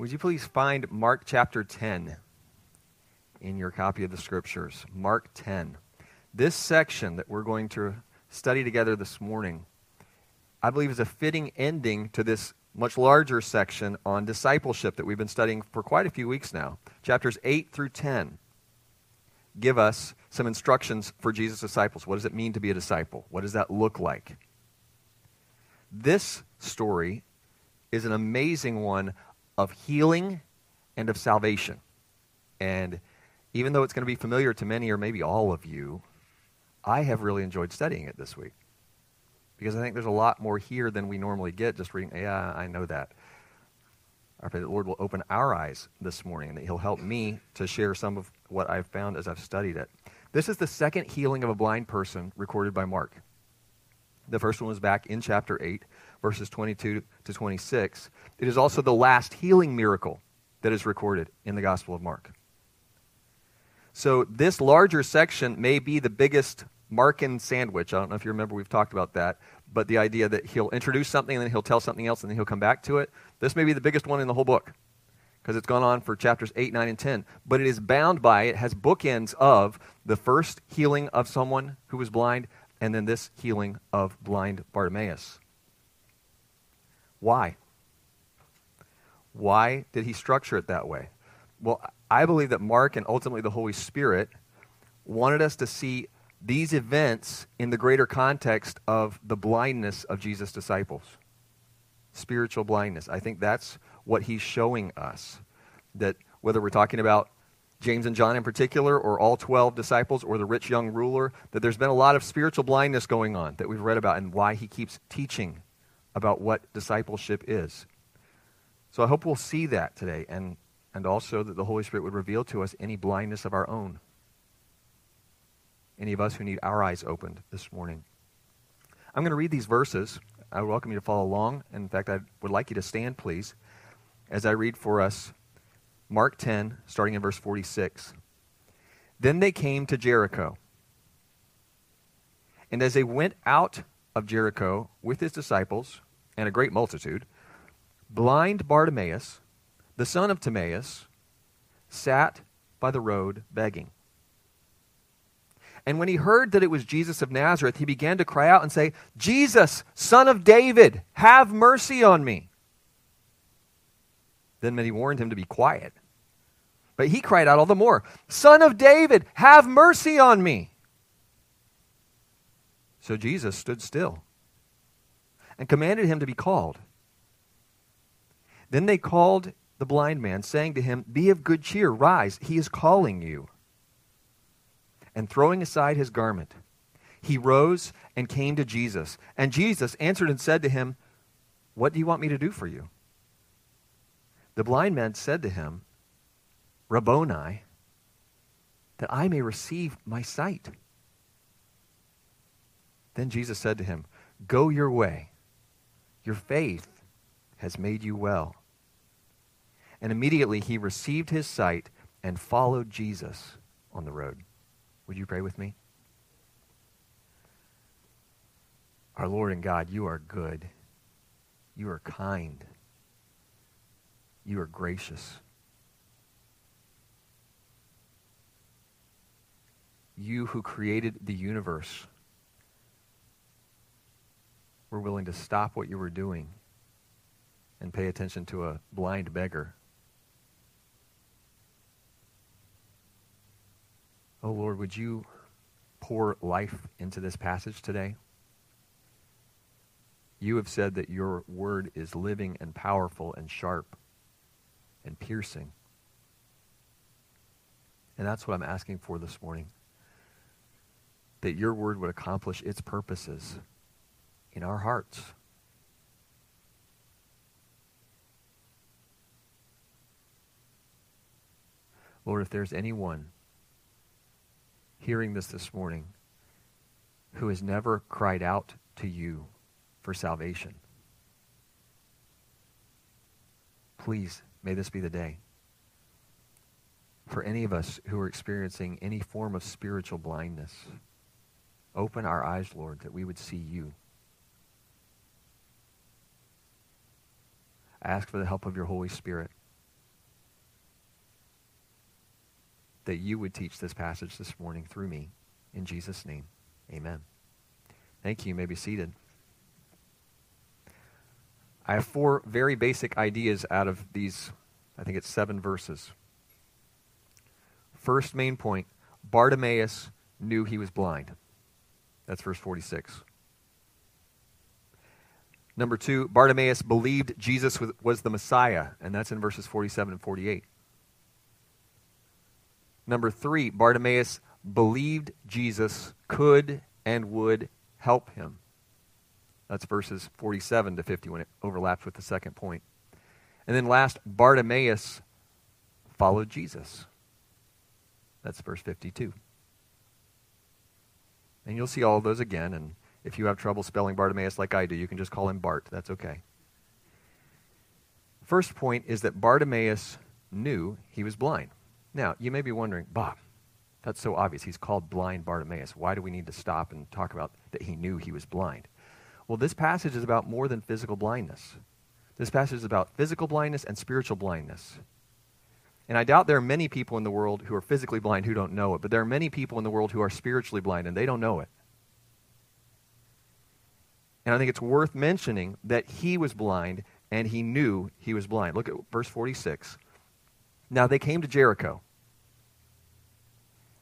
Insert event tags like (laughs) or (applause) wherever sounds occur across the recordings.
Would you please find Mark chapter 10 in your copy of the scriptures? Mark 10. This section that we're going to study together this morning, I believe, is a fitting ending to this much larger section on discipleship that we've been studying for quite a few weeks now. Chapters 8 through 10 give us some instructions for Jesus' disciples. What does it mean to be a disciple? What does that look like? This story is an amazing one of healing and of salvation. And even though it's going to be familiar to many or maybe all of you, I have really enjoyed studying it this week. Because I think there's a lot more here than we normally get just reading, yeah, I know that. I pray that the Lord will open our eyes this morning and that He'll help me to share some of what I've found as I've studied it. This is the second healing of a blind person recorded by Mark. The first one was back in chapter 8, verses 22 to 26. It is also the last healing miracle that is recorded in the Gospel of Mark. So, this larger section may be the biggest Markan sandwich. I don't know if you remember, we've talked about that. But the idea that he'll introduce something and then he'll tell something else and then he'll come back to it. This may be the biggest one in the whole book because it's gone on for chapters 8, 9, and 10. But it is bound by, it has bookends of the first healing of someone who was blind and then this healing of blind Bartimaeus. Why? Why did he structure it that way? Well, I believe that Mark and ultimately the Holy Spirit wanted us to see these events in the greater context of the blindness of Jesus' disciples. Spiritual blindness. I think that's what he's showing us. That whether we're talking about James and John in particular, or all 12 disciples, or the rich young ruler, that there's been a lot of spiritual blindness going on that we've read about and why he keeps teaching about what discipleship is. So I hope we'll see that today and, and also that the Holy Spirit would reveal to us any blindness of our own. Any of us who need our eyes opened this morning. I'm going to read these verses. I welcome you to follow along. In fact, I would like you to stand, please, as I read for us Mark 10, starting in verse 46. Then they came to Jericho. And as they went out of Jericho with his disciples and a great multitude, blind Bartimaeus, the son of Timaeus, sat by the road begging. And when he heard that it was Jesus of Nazareth, he began to cry out and say, Jesus, son of David, have mercy on me. Then many warned him to be quiet. But he cried out all the more, Son of David, have mercy on me. So Jesus stood still and commanded him to be called. Then they called the blind man, saying to him, Be of good cheer, rise, he is calling you. And throwing aside his garment, he rose and came to Jesus. And Jesus answered and said to him, What do you want me to do for you? The blind man said to him, Rabboni, that I may receive my sight. Then Jesus said to him, Go your way. Your faith has made you well. And immediately he received his sight and followed Jesus on the road. Would you pray with me? Our Lord and God, you are good. You are kind. You are gracious. you who created the universe were willing to stop what you were doing and pay attention to a blind beggar. Oh Lord, would you pour life into this passage today? You have said that your word is living and powerful and sharp and piercing. And that's what I'm asking for this morning that your word would accomplish its purposes in our hearts. Lord, if there's anyone hearing this this morning who has never cried out to you for salvation, please, may this be the day. For any of us who are experiencing any form of spiritual blindness, Open our eyes, Lord, that we would see you. I ask for the help of your Holy Spirit that you would teach this passage this morning through me. In Jesus' name, amen. Thank you. You may be seated. I have four very basic ideas out of these, I think it's seven verses. First main point Bartimaeus knew he was blind. That's verse 46. Number two, Bartimaeus believed Jesus was the Messiah, and that's in verses 47 and 48. Number three, Bartimaeus believed Jesus could and would help him. That's verses 47 to 50 when it overlaps with the second point. And then last, Bartimaeus followed Jesus. That's verse 52. And you'll see all of those again. And if you have trouble spelling Bartimaeus like I do, you can just call him Bart. That's okay. First point is that Bartimaeus knew he was blind. Now, you may be wondering, Bob, that's so obvious. He's called blind Bartimaeus. Why do we need to stop and talk about that he knew he was blind? Well, this passage is about more than physical blindness. This passage is about physical blindness and spiritual blindness. And I doubt there are many people in the world who are physically blind who don't know it, but there are many people in the world who are spiritually blind and they don't know it. And I think it's worth mentioning that he was blind and he knew he was blind. Look at verse 46. Now they came to Jericho.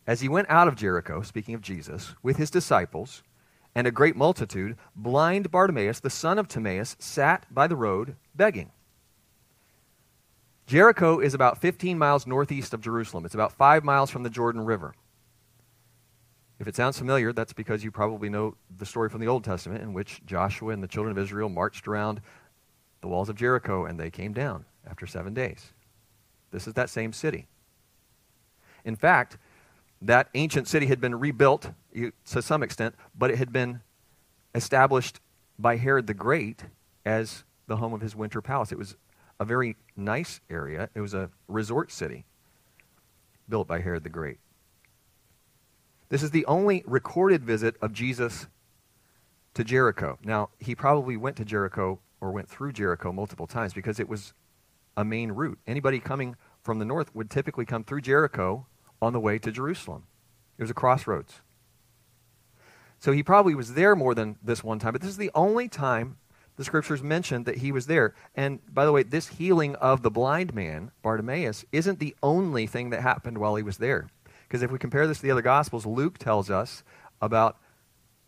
As he went out of Jericho, speaking of Jesus, with his disciples and a great multitude, blind Bartimaeus, the son of Timaeus, sat by the road begging. Jericho is about 15 miles northeast of Jerusalem. It's about five miles from the Jordan River. If it sounds familiar, that's because you probably know the story from the Old Testament in which Joshua and the children of Israel marched around the walls of Jericho and they came down after seven days. This is that same city. In fact, that ancient city had been rebuilt to some extent, but it had been established by Herod the Great as the home of his winter palace. It was a very nice area. It was a resort city built by Herod the Great. This is the only recorded visit of Jesus to Jericho. Now, he probably went to Jericho or went through Jericho multiple times because it was a main route. Anybody coming from the north would typically come through Jericho on the way to Jerusalem. It was a crossroads. So he probably was there more than this one time, but this is the only time the scriptures mention that he was there. And by the way, this healing of the blind man, Bartimaeus, isn't the only thing that happened while he was there. Because if we compare this to the other Gospels, Luke tells us about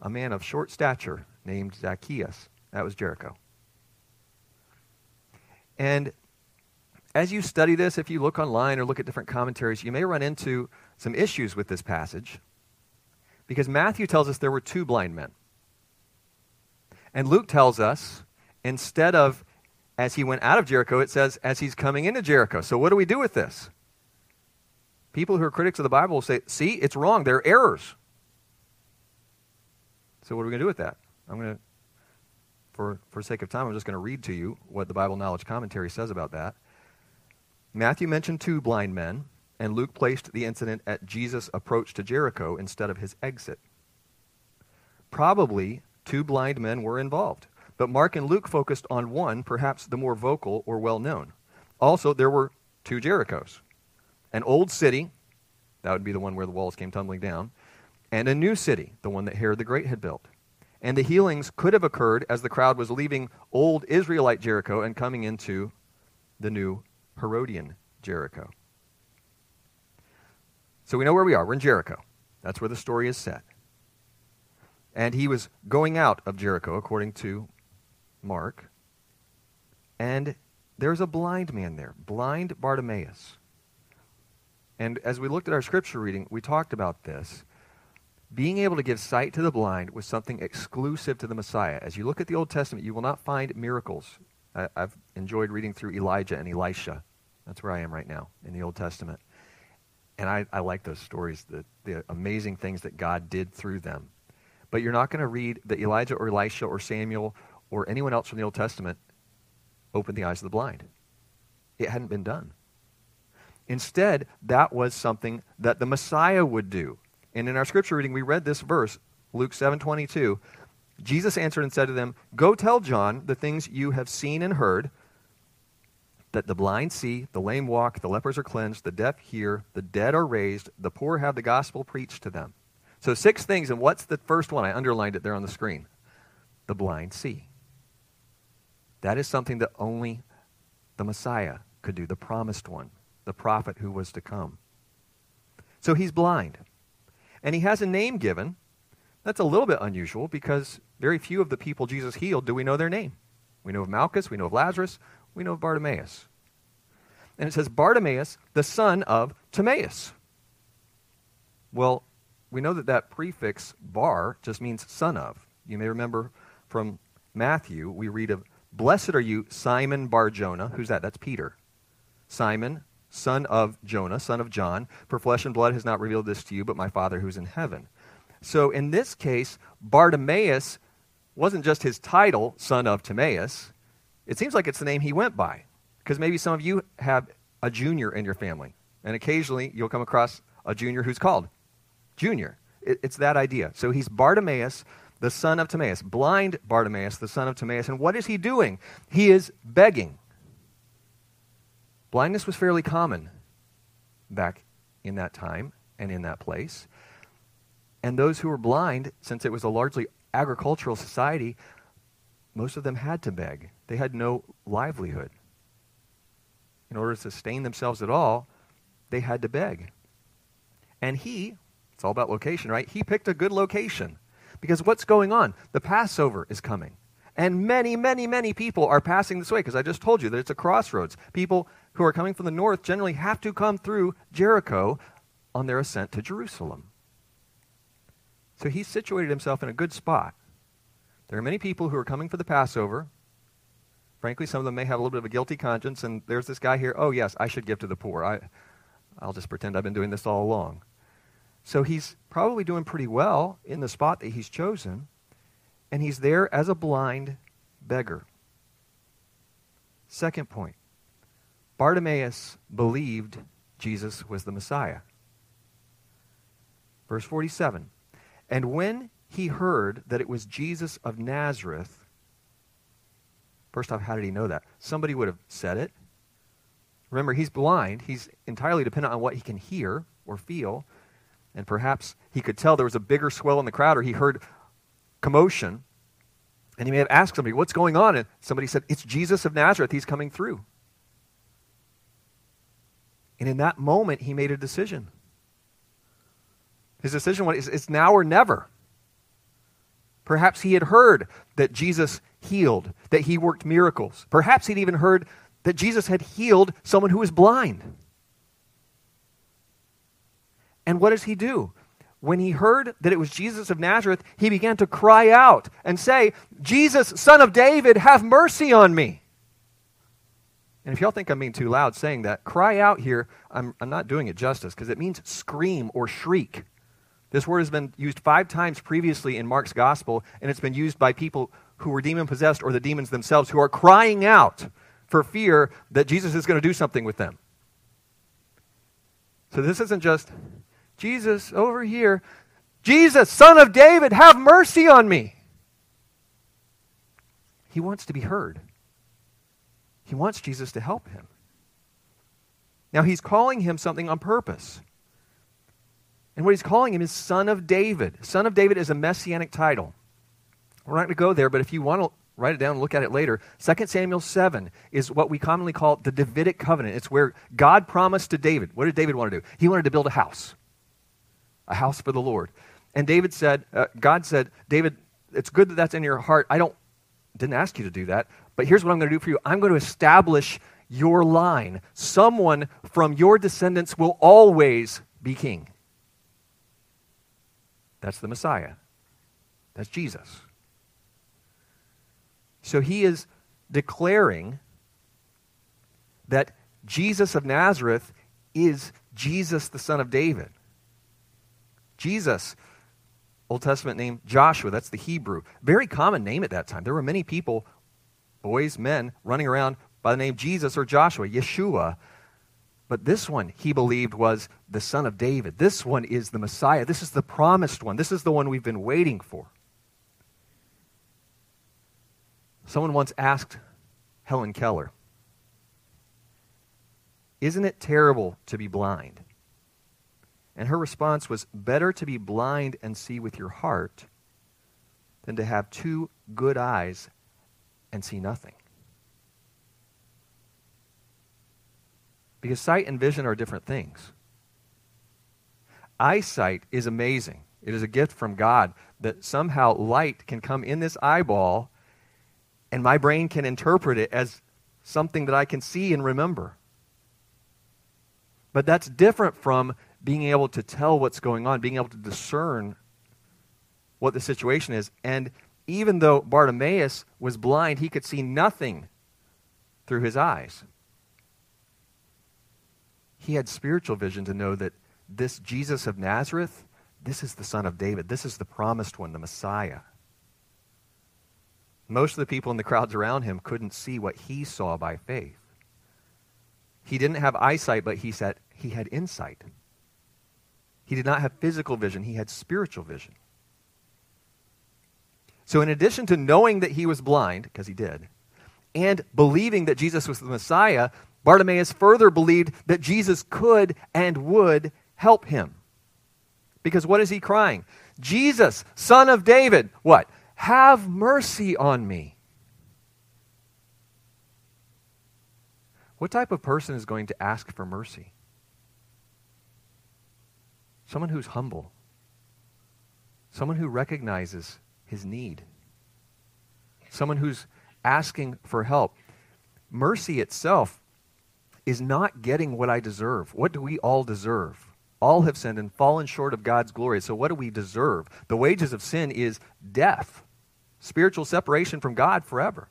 a man of short stature named Zacchaeus. That was Jericho. And as you study this, if you look online or look at different commentaries, you may run into some issues with this passage. Because Matthew tells us there were two blind men. And Luke tells us, instead of as he went out of Jericho, it says as he's coming into Jericho. So what do we do with this? People who are critics of the Bible will say, see, it's wrong. There are errors. So what are we going to do with that? I'm going to, for, for sake of time, I'm just going to read to you what the Bible Knowledge Commentary says about that. Matthew mentioned two blind men, and Luke placed the incident at Jesus' approach to Jericho instead of his exit. Probably two blind men were involved. But Mark and Luke focused on one, perhaps the more vocal or well known. Also, there were two Jerichos an old city, that would be the one where the walls came tumbling down, and a new city, the one that Herod the Great had built. And the healings could have occurred as the crowd was leaving old Israelite Jericho and coming into the new Herodian Jericho. So we know where we are. We're in Jericho. That's where the story is set. And he was going out of Jericho, according to Mark. And there's a blind man there, blind Bartimaeus. And as we looked at our scripture reading, we talked about this. Being able to give sight to the blind was something exclusive to the Messiah. As you look at the Old Testament, you will not find miracles. I, have enjoyed reading through Elijah and Elisha. That's where I am right now in the Old Testament. And I, I like those stories, the, the amazing things that God did through them. But you're not going to read that Elijah or Elisha or Samuel or anyone else from the Old Testament opened the eyes of the blind. It hadn't been done. Instead, that was something that the Messiah would do. And in our scripture reading, we read this verse, Luke 7:22. Jesus answered and said to them, "Go tell John the things you have seen and heard. That the blind see, the lame walk, the lepers are cleansed, the deaf hear, the dead are raised, the poor have the gospel preached to them. So, six things, and what's the first one? I underlined it there on the screen. The blind see. That is something that only the Messiah could do, the promised one, the prophet who was to come. So he's blind. And he has a name given. That's a little bit unusual because very few of the people Jesus healed do we know their name. We know of Malchus, we know of Lazarus, we know of Bartimaeus. And it says Bartimaeus, the son of Timaeus. Well, we know that that prefix bar just means son of. You may remember from Matthew, we read of, Blessed are you, Simon Bar Jonah. Who's that? That's Peter. Simon, son of Jonah, son of John, for flesh and blood has not revealed this to you, but my Father who's in heaven. So in this case, Bartimaeus wasn't just his title, son of Timaeus. It seems like it's the name he went by. Because maybe some of you have a junior in your family. And occasionally you'll come across a junior who's called Junior. It, it's that idea. So he's Bartimaeus, the son of Timaeus. Blind Bartimaeus, the son of Timaeus. And what is he doing? He is begging. Blindness was fairly common back in that time and in that place. And those who were blind, since it was a largely agricultural society, most of them had to beg. They had no livelihood. In order to sustain themselves at all, they had to beg. And he, it's all about location, right? He picked a good location. Because what's going on? The Passover is coming. And many, many, many people are passing this way because I just told you that it's a crossroads. People who are coming from the north generally have to come through Jericho on their ascent to Jerusalem. So he situated himself in a good spot. There are many people who are coming for the Passover. Frankly, some of them may have a little bit of a guilty conscience, and there's this guy here, oh, yes, I should give to the poor. I, I'll just pretend I've been doing this all along. So he's probably doing pretty well in the spot that he's chosen, and he's there as a blind beggar. Second point Bartimaeus believed Jesus was the Messiah. Verse 47 And when he heard that it was Jesus of Nazareth, first off, how did he know that? Somebody would have said it. Remember, he's blind. He's entirely dependent on what he can hear or feel. And perhaps he could tell there was a bigger swell in the crowd, or he heard commotion. And he may have asked somebody, What's going on? And somebody said, It's Jesus of Nazareth. He's coming through. And in that moment, he made a decision. His decision was it's now or never. Perhaps he had heard that Jesus healed, that he worked miracles. Perhaps he'd even heard that Jesus had healed someone who was blind. And what does he do? When he heard that it was Jesus of Nazareth, he began to cry out and say, Jesus, son of David, have mercy on me. And if y'all think I'm being too loud saying that, cry out here, I'm, I'm not doing it justice because it means scream or shriek. This word has been used five times previously in Mark's gospel, and it's been used by people who were demon possessed or the demons themselves who are crying out for fear that Jesus is going to do something with them. So this isn't just, Jesus, over here, Jesus, son of David, have mercy on me. He wants to be heard. He wants Jesus to help him. Now, he's calling him something on purpose. And what he's calling him is Son of David. Son of David is a messianic title. We're not going to go there, but if you want to write it down and look at it later, 2 Samuel 7 is what we commonly call the Davidic covenant. It's where God promised to David. What did David want to do? He wanted to build a house, a house for the Lord. And David said, uh, God said, David, it's good that that's in your heart. I don't, didn't ask you to do that, but here's what I'm going to do for you I'm going to establish your line. Someone from your descendants will always be king. That's the Messiah. That's Jesus. So he is declaring that Jesus of Nazareth is Jesus, the son of David. Jesus, Old Testament name Joshua, that's the Hebrew. Very common name at that time. There were many people boys, men, running around by the name Jesus or Joshua, Yeshua. But this one he believed was the son of David. This one is the Messiah. This is the promised one. This is the one we've been waiting for. Someone once asked Helen Keller, Isn't it terrible to be blind? And her response was, Better to be blind and see with your heart than to have two good eyes and see nothing. Because sight and vision are different things. Eyesight is amazing. It is a gift from God that somehow light can come in this eyeball and my brain can interpret it as something that I can see and remember. But that's different from being able to tell what's going on, being able to discern what the situation is. And even though Bartimaeus was blind, he could see nothing through his eyes. He had spiritual vision to know that this Jesus of Nazareth, this is the son of David. This is the promised one, the Messiah. Most of the people in the crowds around him couldn't see what he saw by faith. He didn't have eyesight, but he said he had insight. He did not have physical vision, he had spiritual vision. So, in addition to knowing that he was blind, because he did, and believing that Jesus was the Messiah, Bartimaeus further believed that Jesus could and would help him. Because what is he crying? Jesus, son of David, what? Have mercy on me. What type of person is going to ask for mercy? Someone who's humble. Someone who recognizes his need. Someone who's asking for help. Mercy itself is not getting what I deserve. What do we all deserve? All have sinned and fallen short of God's glory. So, what do we deserve? The wages of sin is death, spiritual separation from God forever.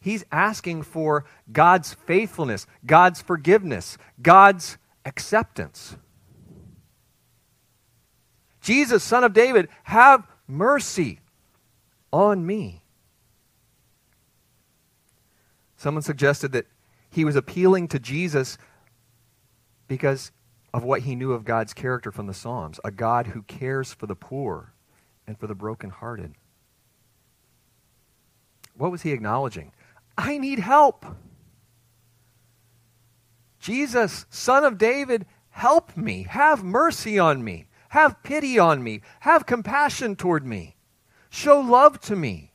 He's asking for God's faithfulness, God's forgiveness, God's acceptance. Jesus, son of David, have mercy on me. Someone suggested that he was appealing to Jesus because of what he knew of God's character from the Psalms a God who cares for the poor and for the brokenhearted. What was he acknowledging? I need help. Jesus, son of David, help me. Have mercy on me. Have pity on me. Have compassion toward me. Show love to me.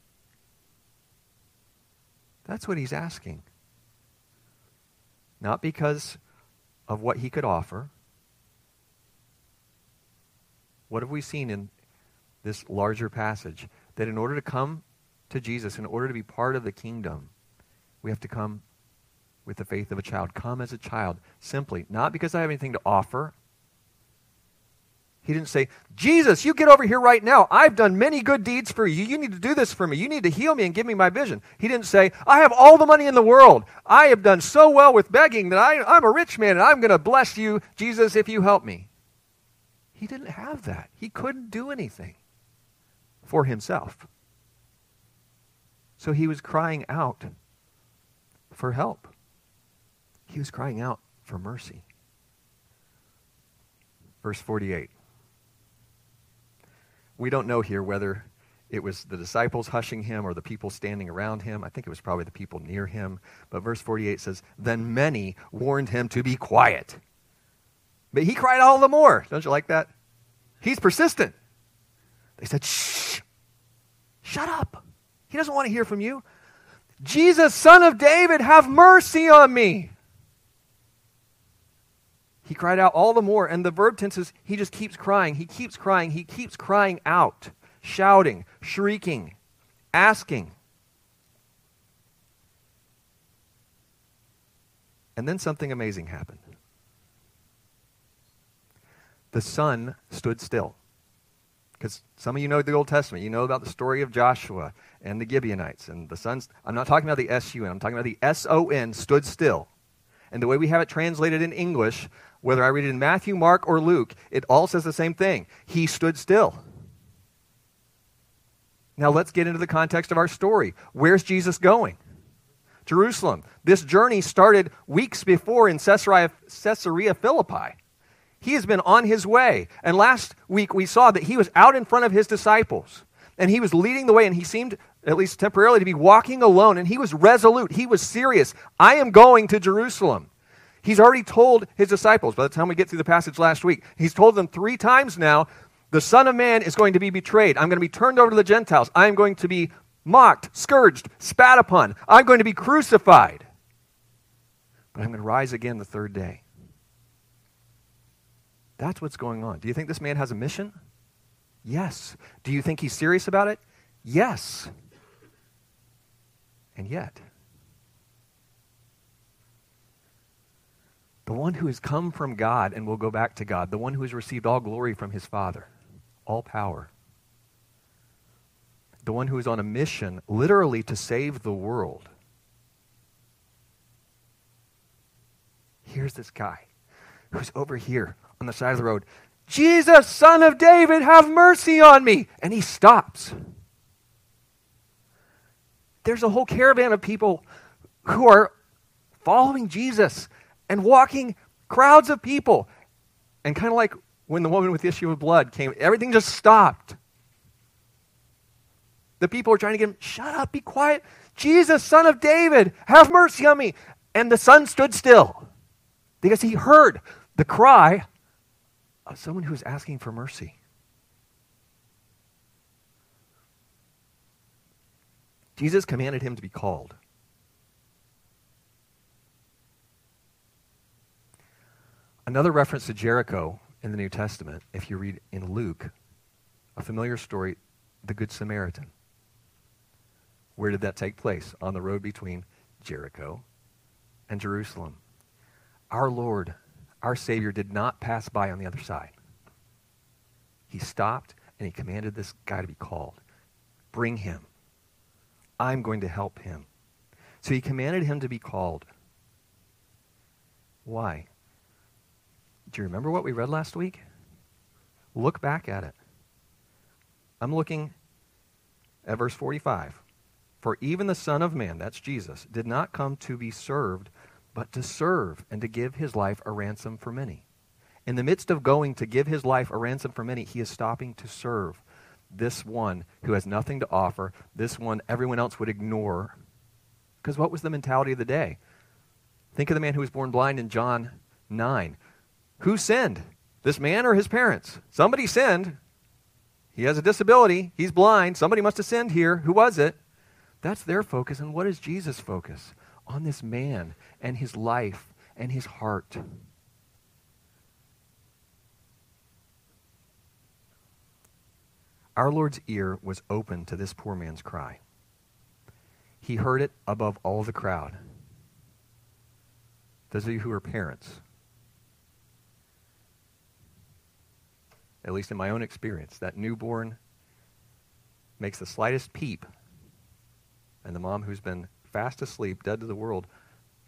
That's what he's asking. Not because of what he could offer. What have we seen in this larger passage? That in order to come to Jesus, in order to be part of the kingdom, we have to come with the faith of a child. Come as a child, simply, not because I have anything to offer. He didn't say, Jesus, you get over here right now. I've done many good deeds for you. You need to do this for me. You need to heal me and give me my vision. He didn't say, I have all the money in the world. I have done so well with begging that I, I'm a rich man and I'm going to bless you, Jesus, if you help me. He didn't have that. He couldn't do anything for himself. So he was crying out for help. He was crying out for mercy. Verse 48. We don't know here whether it was the disciples hushing him or the people standing around him. I think it was probably the people near him. But verse 48 says, Then many warned him to be quiet. But he cried all the more. Don't you like that? He's persistent. They said, Shh, shut up. He doesn't want to hear from you. Jesus, son of David, have mercy on me. He cried out all the more. And the verb tense is he just keeps crying. He keeps crying. He keeps crying out, shouting, shrieking, asking. And then something amazing happened. The sun stood still. Because some of you know the Old Testament. You know about the story of Joshua and the Gibeonites. And the sun, I'm not talking about the S U N, I'm talking about the S O N, stood still. And the way we have it translated in English, whether I read it in Matthew, Mark, or Luke, it all says the same thing. He stood still. Now let's get into the context of our story. Where's Jesus going? Jerusalem. This journey started weeks before in Caesarea, Caesarea Philippi. He has been on his way. And last week we saw that he was out in front of his disciples. And he was leading the way, and he seemed, at least temporarily, to be walking alone, and he was resolute. He was serious. I am going to Jerusalem. He's already told his disciples, by the time we get through the passage last week, he's told them three times now the Son of Man is going to be betrayed. I'm going to be turned over to the Gentiles. I am going to be mocked, scourged, spat upon. I'm going to be crucified. But I'm going to rise again the third day. That's what's going on. Do you think this man has a mission? Yes. Do you think he's serious about it? Yes. And yet, the one who has come from God and will go back to God, the one who has received all glory from his Father, all power, the one who is on a mission literally to save the world. Here's this guy who's over here on the side of the road. Jesus, son of David, have mercy on me. And he stops. There's a whole caravan of people who are following Jesus and walking crowds of people. And kind of like when the woman with the issue of blood came, everything just stopped. The people were trying to get him, shut up, be quiet. Jesus, son of David, have mercy on me. And the son stood still because he heard the cry someone who is asking for mercy. Jesus commanded him to be called. Another reference to Jericho in the New Testament, if you read in Luke, a familiar story, the Good Samaritan. Where did that take place? On the road between Jericho and Jerusalem. Our Lord our Savior did not pass by on the other side. He stopped and he commanded this guy to be called. Bring him. I'm going to help him. So he commanded him to be called. Why? Do you remember what we read last week? Look back at it. I'm looking at verse 45. For even the Son of Man, that's Jesus, did not come to be served, but to serve and to give his life a ransom for many. In the midst of going to give his life a ransom for many, he is stopping to serve this one who has nothing to offer, this one everyone else would ignore. Because what was the mentality of the day? Think of the man who was born blind in John 9. Who sinned? This man or his parents? Somebody sinned. He has a disability. He's blind. Somebody must have sinned here. Who was it? That's their focus. And what is Jesus' focus? On this man and his life and his heart. Our Lord's ear was open to this poor man's cry. He heard it above all the crowd. Those of you who are parents, at least in my own experience, that newborn makes the slightest peep, and the mom who's been fast asleep, dead to the world,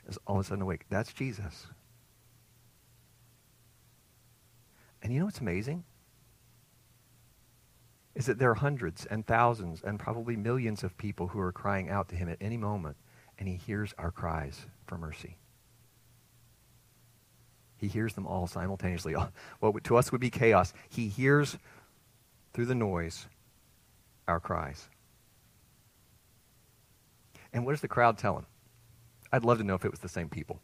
is all of a sudden awake. That's Jesus. And you know what's amazing? Is that there are hundreds and thousands and probably millions of people who are crying out to him at any moment, and he hears our cries for mercy. He hears them all simultaneously. (laughs) What to us would be chaos. He hears through the noise our cries. And what does the crowd tell him? I'd love to know if it was the same people.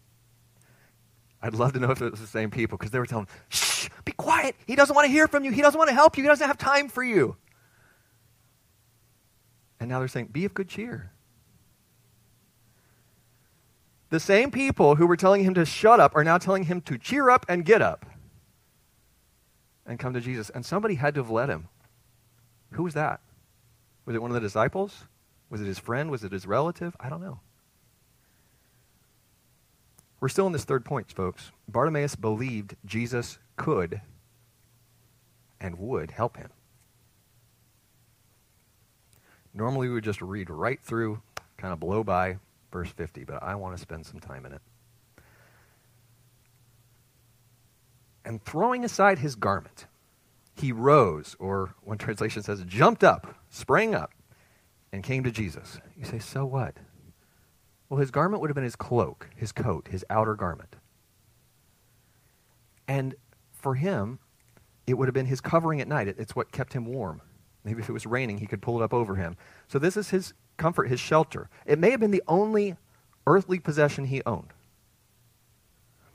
I'd love to know if it was the same people because they were telling shh, be quiet. He doesn't want to hear from you. He doesn't want to help you. He doesn't have time for you. And now they're saying, be of good cheer. The same people who were telling him to shut up are now telling him to cheer up and get up and come to Jesus. And somebody had to have led him. Who was that? Was it one of the disciples? Was it his friend? Was it his relative? I don't know. We're still in this third point, folks. Bartimaeus believed Jesus could and would help him. Normally, we would just read right through, kind of blow by verse 50, but I want to spend some time in it. And throwing aside his garment, he rose, or one (laughs) translation says, jumped up, sprang up, and came to Jesus. You say, so what? Well, his garment would have been his cloak, his coat, his outer garment. And for him, it would have been his covering at night. It's what kept him warm. Maybe if it was raining, he could pull it up over him. So this is his comfort, his shelter. It may have been the only earthly possession he owned.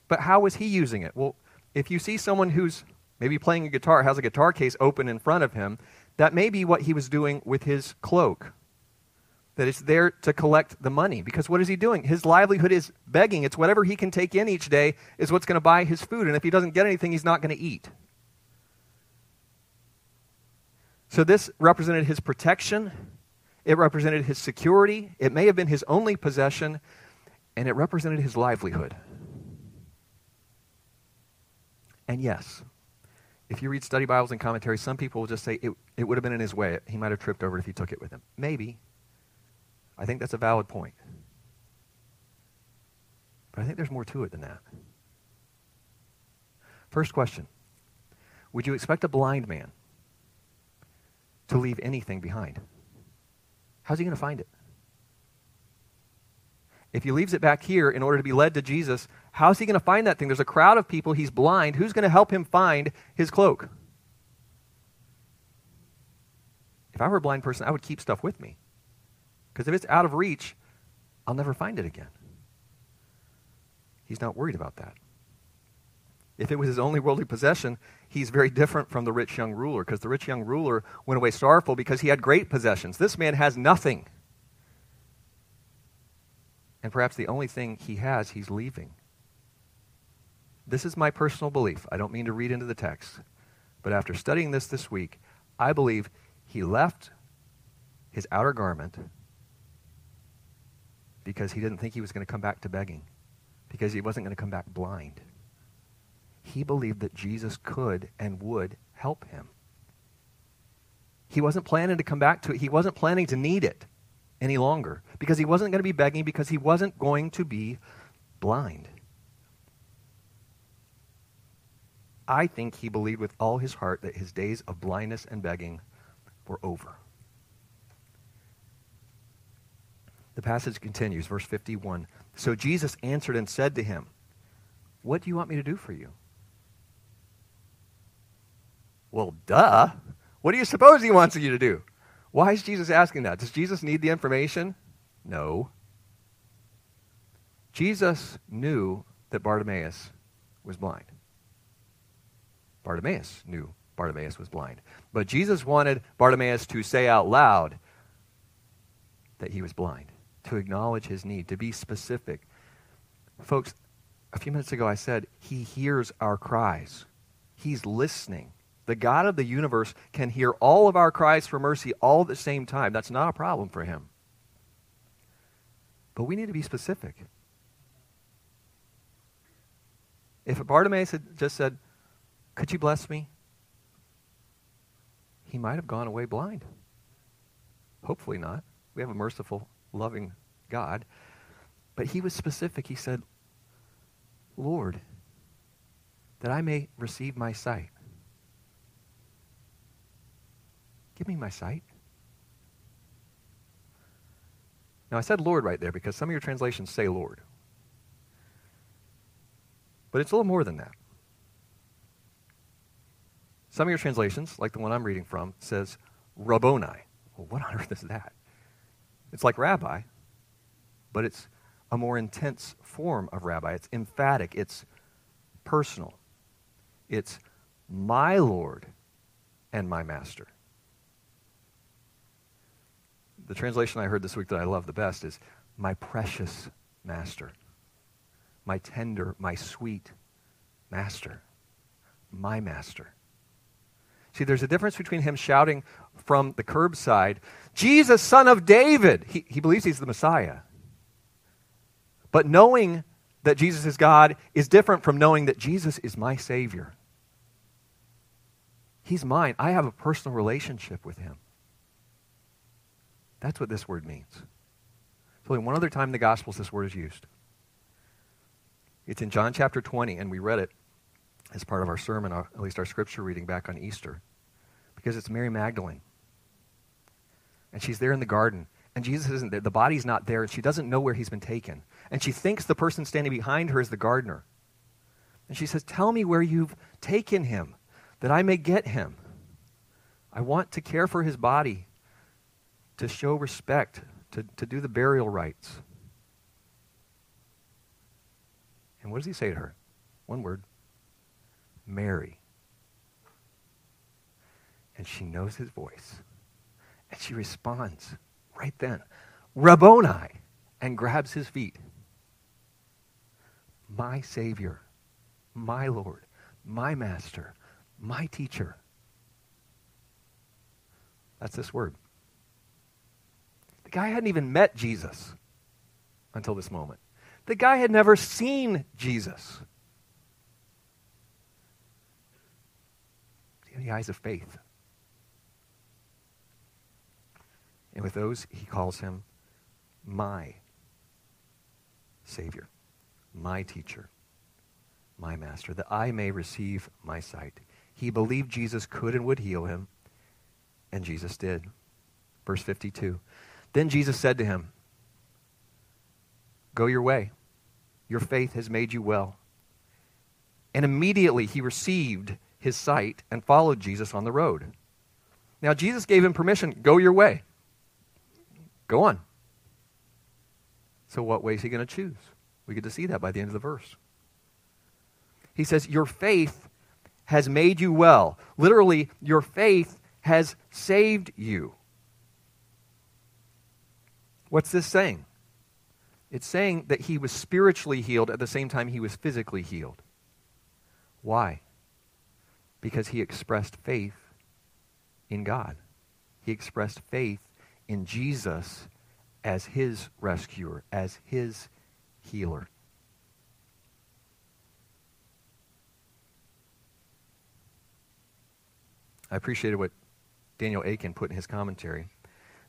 But how was he using it? Well, if you see someone who's maybe playing a guitar, has a guitar case open in front of him, that may be what he was doing with his cloak. That it's there to collect the money. Because what is he doing? His livelihood is begging. It's whatever he can take in each day is what's going to buy his food. And if he doesn't get anything, he's not going to eat. So this represented his protection, it represented his security, it may have been his only possession, and it represented his livelihood. And yes, if you read study Bibles and commentaries, some people will just say it, it would have been in his way. He might have tripped over it if he took it with him. Maybe. I think that's a valid point. But I think there's more to it than that. First question Would you expect a blind man to leave anything behind? How's he going to find it? If he leaves it back here in order to be led to Jesus, how's he going to find that thing? There's a crowd of people. He's blind. Who's going to help him find his cloak? If I were a blind person, I would keep stuff with me. Because if it's out of reach, I'll never find it again. He's not worried about that. If it was his only worldly possession, he's very different from the rich young ruler because the rich young ruler went away sorrowful because he had great possessions. This man has nothing. And perhaps the only thing he has, he's leaving. This is my personal belief. I don't mean to read into the text. But after studying this this week, I believe he left his outer garment because he didn't think he was going to come back to begging, because he wasn't going to come back blind he believed that Jesus could and would help him. He wasn't planning to come back to it. He wasn't planning to need it any longer because he wasn't going to be begging, because he wasn't going to be blind. I think he believed with all his heart that his days of blindness and begging were over. The passage continues, verse 51. So Jesus answered and said to him, What do you want me to do for you? Well, duh. What do you suppose he wants you to do? Why is Jesus asking that? Does Jesus need the information? No. Jesus knew that Bartimaeus was blind. Bartimaeus knew Bartimaeus was blind. But Jesus wanted Bartimaeus to say out loud that he was blind, to acknowledge his need, to be specific. Folks, a few minutes ago I said he hears our cries, he's listening. The God of the universe can hear all of our cries for mercy all at the same time. That's not a problem for him. But we need to be specific. If Bartimaeus had just said, Could you bless me? He might have gone away blind. Hopefully not. We have a merciful, loving God. But he was specific. He said, Lord, that I may receive my sight. Give me my sight. Now, I said Lord right there because some of your translations say Lord. But it's a little more than that. Some of your translations, like the one I'm reading from, says Rabboni. Well, what on earth is that? It's like rabbi, but it's a more intense form of rabbi. It's emphatic, it's personal. It's my Lord and my master the translation I heard this week that I love the best is my precious master, my tender, my sweet master, my master. See, there's a difference between him shouting from the curbside, Jesus, son of David. He, he believes he's the Messiah. But knowing that Jesus is God is different from knowing that Jesus is my Savior. He's mine. I have a personal relationship with him. That's what this word means. It's only one other time in the Gospels this word is used. It's in John chapter 20, and we read it as part of our sermon, uh, at least our scripture reading back on Easter, because it's Mary Magdalene. And she's there in the garden, and Jesus isn't there. The body's not there, and she doesn't know where he's been taken. And she thinks the person standing behind her is the gardener. And she says, Tell me where you've taken him, that I may get him. I want to care for his body, to show respect, to, to do the burial rites. And what does he say to her? One word Mary. And she knows his voice. And she responds right then Rabboni, and grabs his feet. My Savior, my Lord, my Master, my teacher. That's this word. The guy hadn't even met Jesus until this moment. The guy had never seen Jesus. Had the eyes of faith. And with those, he calls him my Savior, my teacher, my master, that I may receive my sight. He believed Jesus could and would heal him, and Jesus did. Verse 52. Then Jesus said to him, Go your way. Your faith has made you well. And immediately he received his sight and followed Jesus on the road. Now, Jesus gave him permission go your way. Go on. So, what way is he going to choose? We get to see that by the end of the verse. He says, Your faith has made you well. Literally, your faith has saved you. What's this saying? It's saying that he was spiritually healed at the same time he was physically healed. Why? Because he expressed faith in God. He expressed faith in Jesus as his rescuer, as his healer. I appreciated what Daniel Akin put in his commentary.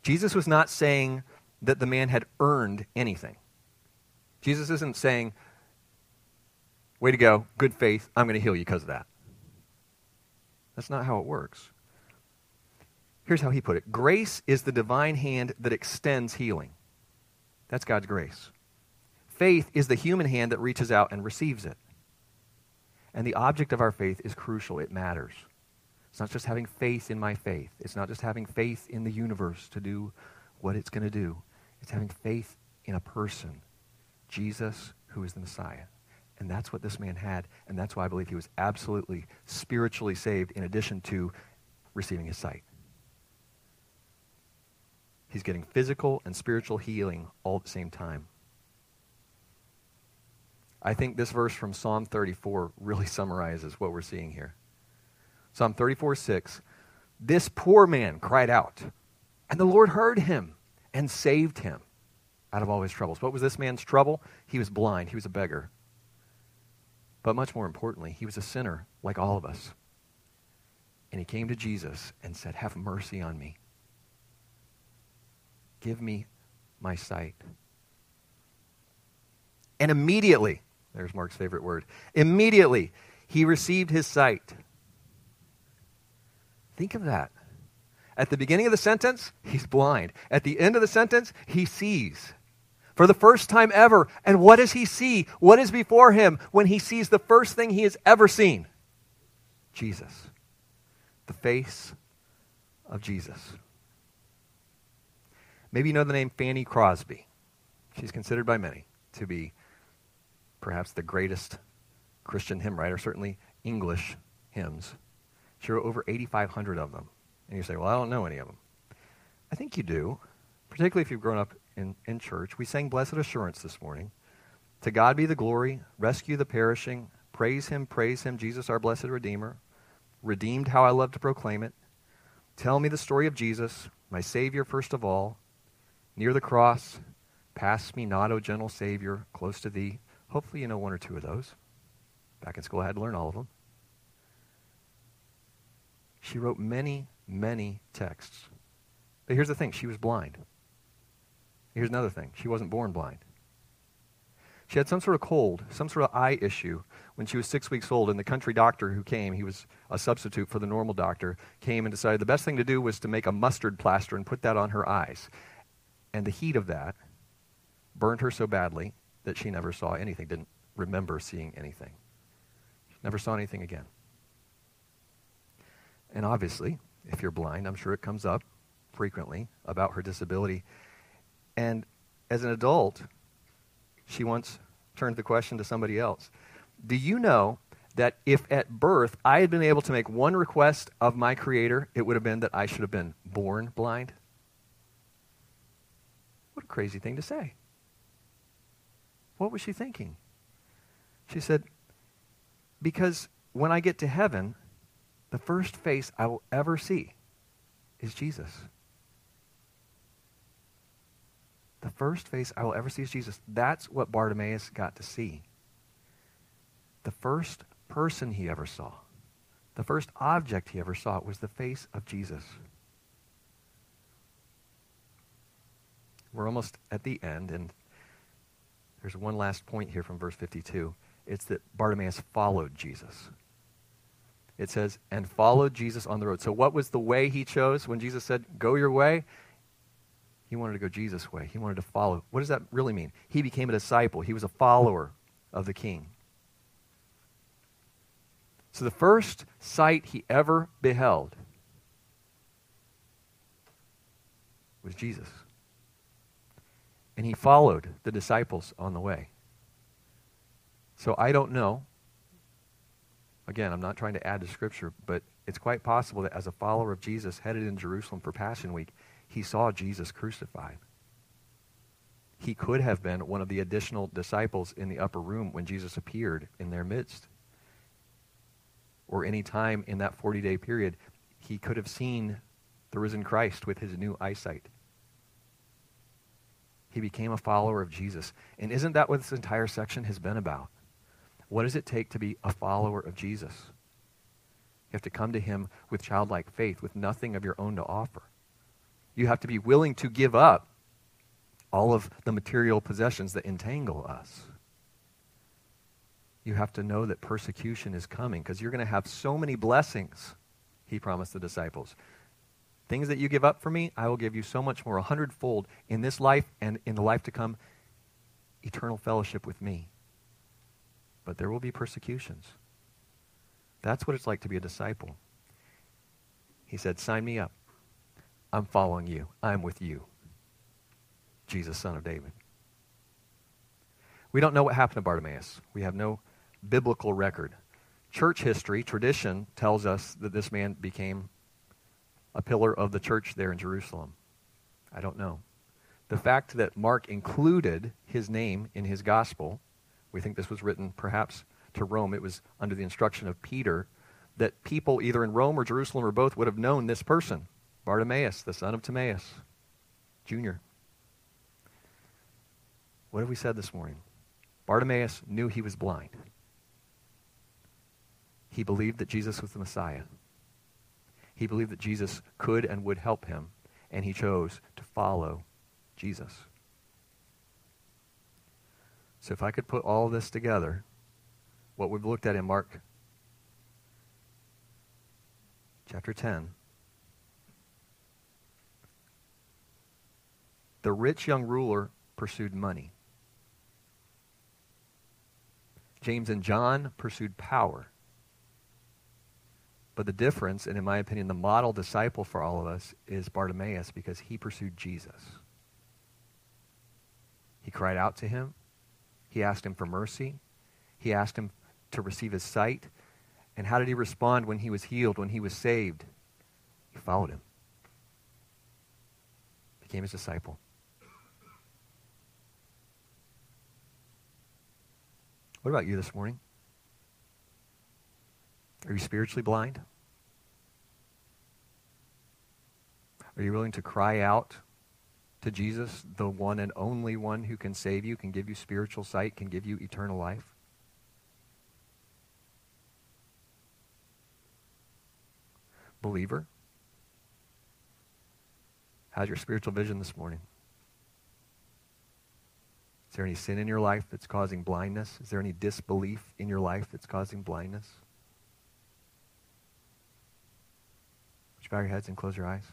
Jesus was not saying that the man had earned anything. Jesus isn't saying, way to go, good faith, I'm going to heal you because of that. That's not how it works. Here's how he put it Grace is the divine hand that extends healing. That's God's grace. Faith is the human hand that reaches out and receives it. And the object of our faith is crucial, it matters. It's not just having faith in my faith, it's not just having faith in the universe to do what it's going to do. It's having faith in a person, Jesus, who is the Messiah. And that's what this man had, and that's why I believe he was absolutely spiritually saved in addition to receiving his sight. He's getting physical and spiritual healing all at the same time. I think this verse from Psalm 34 really (laughs) summarizes what we're seeing here. Psalm 34 6. This poor man cried out, and the Lord heard him and saved him out of all his troubles. What was this man's trouble? He was blind, he was a beggar. But much more importantly, he was a sinner like all of us. And he came to Jesus and said, Have mercy on me. Give me my sight. And immediately, there's Mark's favorite word, immediately he received his sight. Think of that. At the beginning of the sentence, he's blind. At the end of the sentence, he sees. For the first time ever. And what does he see? What is before him when he sees the first thing he has ever seen? Jesus. The face of Jesus. Maybe you know the name Fanny Crosby. She's considered by many to be perhaps the greatest Christian hymn writer, certainly English hymns. She wrote over 8,500 of them. And you say, well, I don't know any of them. I think you do, particularly if you've grown up in, in church. We sang Blessed Assurance this morning. To God be the glory, rescue the perishing, praise Him, praise Him, Jesus our blessed Redeemer. Redeemed, how I love to proclaim it. Tell me the story of Jesus, my Savior first of all. Near the cross, pass me not, O gentle Savior, close to Thee. Hopefully you know one or two of those. Back in school, I had to learn all of them. She wrote many, many texts. But here's the thing she was blind. Here's another thing she wasn't born blind. She had some sort of cold, some sort of eye issue when she was six weeks old, and the country doctor who came, he was a substitute for the normal doctor, came and decided the best thing to do was to make a mustard plaster and put that on her eyes. And the heat of that burned her so badly that she never saw anything, didn't remember seeing anything. Never saw anything again. And obviously, if you're blind. I'm sure it comes up frequently about her disability. And as an adult, she once turned the question to somebody else Do you know that if at birth I had been able to make one request of my Creator, it would have been that I should have been born blind? What a crazy thing to say. What was she thinking? She said, Because when I get to heaven, the first face I will ever see is Jesus. The first face I will ever see is Jesus. That's what Bartimaeus got to see. The first person he ever saw, the first object he ever saw was the face of Jesus. We're almost at the end, and there's one last point here from verse 52. It's that Bartimaeus followed Jesus. It says, and followed Jesus on the road. So, what was the way he chose when Jesus said, Go your way? He wanted to go Jesus' way. He wanted to follow. What does that really mean? He became a disciple, he was a follower of the king. So, the first sight he ever beheld was Jesus. And he followed the disciples on the way. So, I don't know. Again, I'm not trying to add to Scripture, but it's quite possible that as a follower of Jesus headed in Jerusalem for Passion Week, he saw Jesus crucified. He could have been one of the additional disciples in the upper room when Jesus appeared in their midst. Or any time in that 40 day period, he could have seen the risen Christ with his new eyesight. He became a follower of Jesus. And isn't that what this entire section has been about? What does it take to be a follower of Jesus? You have to come to him with childlike faith, with nothing of your own to offer. You have to be willing to give up all of the material possessions that entangle us. You have to know that persecution is coming because you're going to have so many blessings, he promised the disciples. Things that you give up for me, I will give you so much more, a hundredfold in this life and in the life to come, eternal fellowship with me. But there will be persecutions. That's what it's like to be a disciple. He said, Sign me up. I'm following you. I'm with you. Jesus, son of David. We don't know what happened to Bartimaeus. We have no biblical record. Church history, tradition, tells us that this man became a pillar of the church there in Jerusalem. I don't know. The fact that Mark included his name in his gospel, we think this was written perhaps to Rome. It was under the instruction of Peter that people either in Rome or Jerusalem or both would have known this person. Bartimaeus, the son of Timaeus, Jr. What have we said this morning? Bartimaeus knew he was blind. He believed that Jesus was the Messiah. He believed that Jesus could and would help him, and he chose to follow Jesus. So, if I could put all this together, what we've looked at in Mark chapter 10, The rich young ruler pursued money. James and John pursued power. But the difference, and in my opinion, the model disciple for all of us is Bartimaeus because he pursued Jesus. He cried out to him. He asked him for mercy. He asked him to receive his sight. And how did he respond when he was healed, when he was saved? He followed him, became his disciple. What about you this morning? Are you spiritually blind? Are you willing to cry out to Jesus, the one and only one who can save you, can give you spiritual sight, can give you eternal life? Believer, how's your spiritual vision this morning? Is there any sin in your life that's causing blindness? Is there any disbelief in your life that's causing blindness? Would you bow your heads and close your eyes?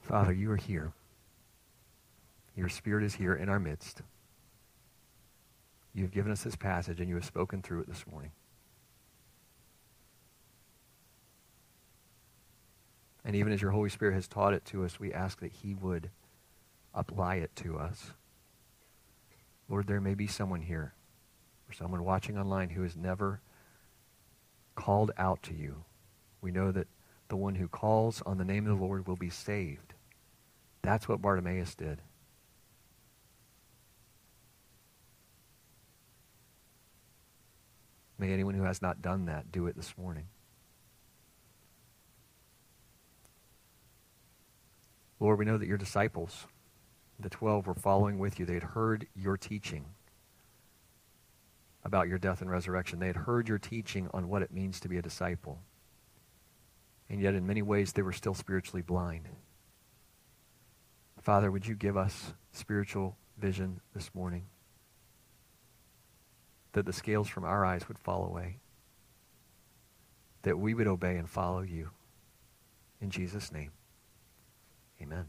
Father, you are here. Your Spirit is here in our midst. You have given us this passage and you have spoken through it this morning. And even as your Holy Spirit has taught it to us, we ask that he would apply it to us. Lord, there may be someone here or someone watching online who has never called out to you. We know that the one who calls on the name of the Lord will be saved. That's what Bartimaeus did. May anyone who has not done that do it this morning. Lord, we know that your disciples, the 12, were following with you. They had heard your teaching about your death and resurrection. They had heard your teaching on what it means to be a disciple. And yet, in many ways, they were still spiritually blind. Father, would you give us spiritual vision this morning? that the scales from our eyes would fall away, that we would obey and follow you. In Jesus' name, amen.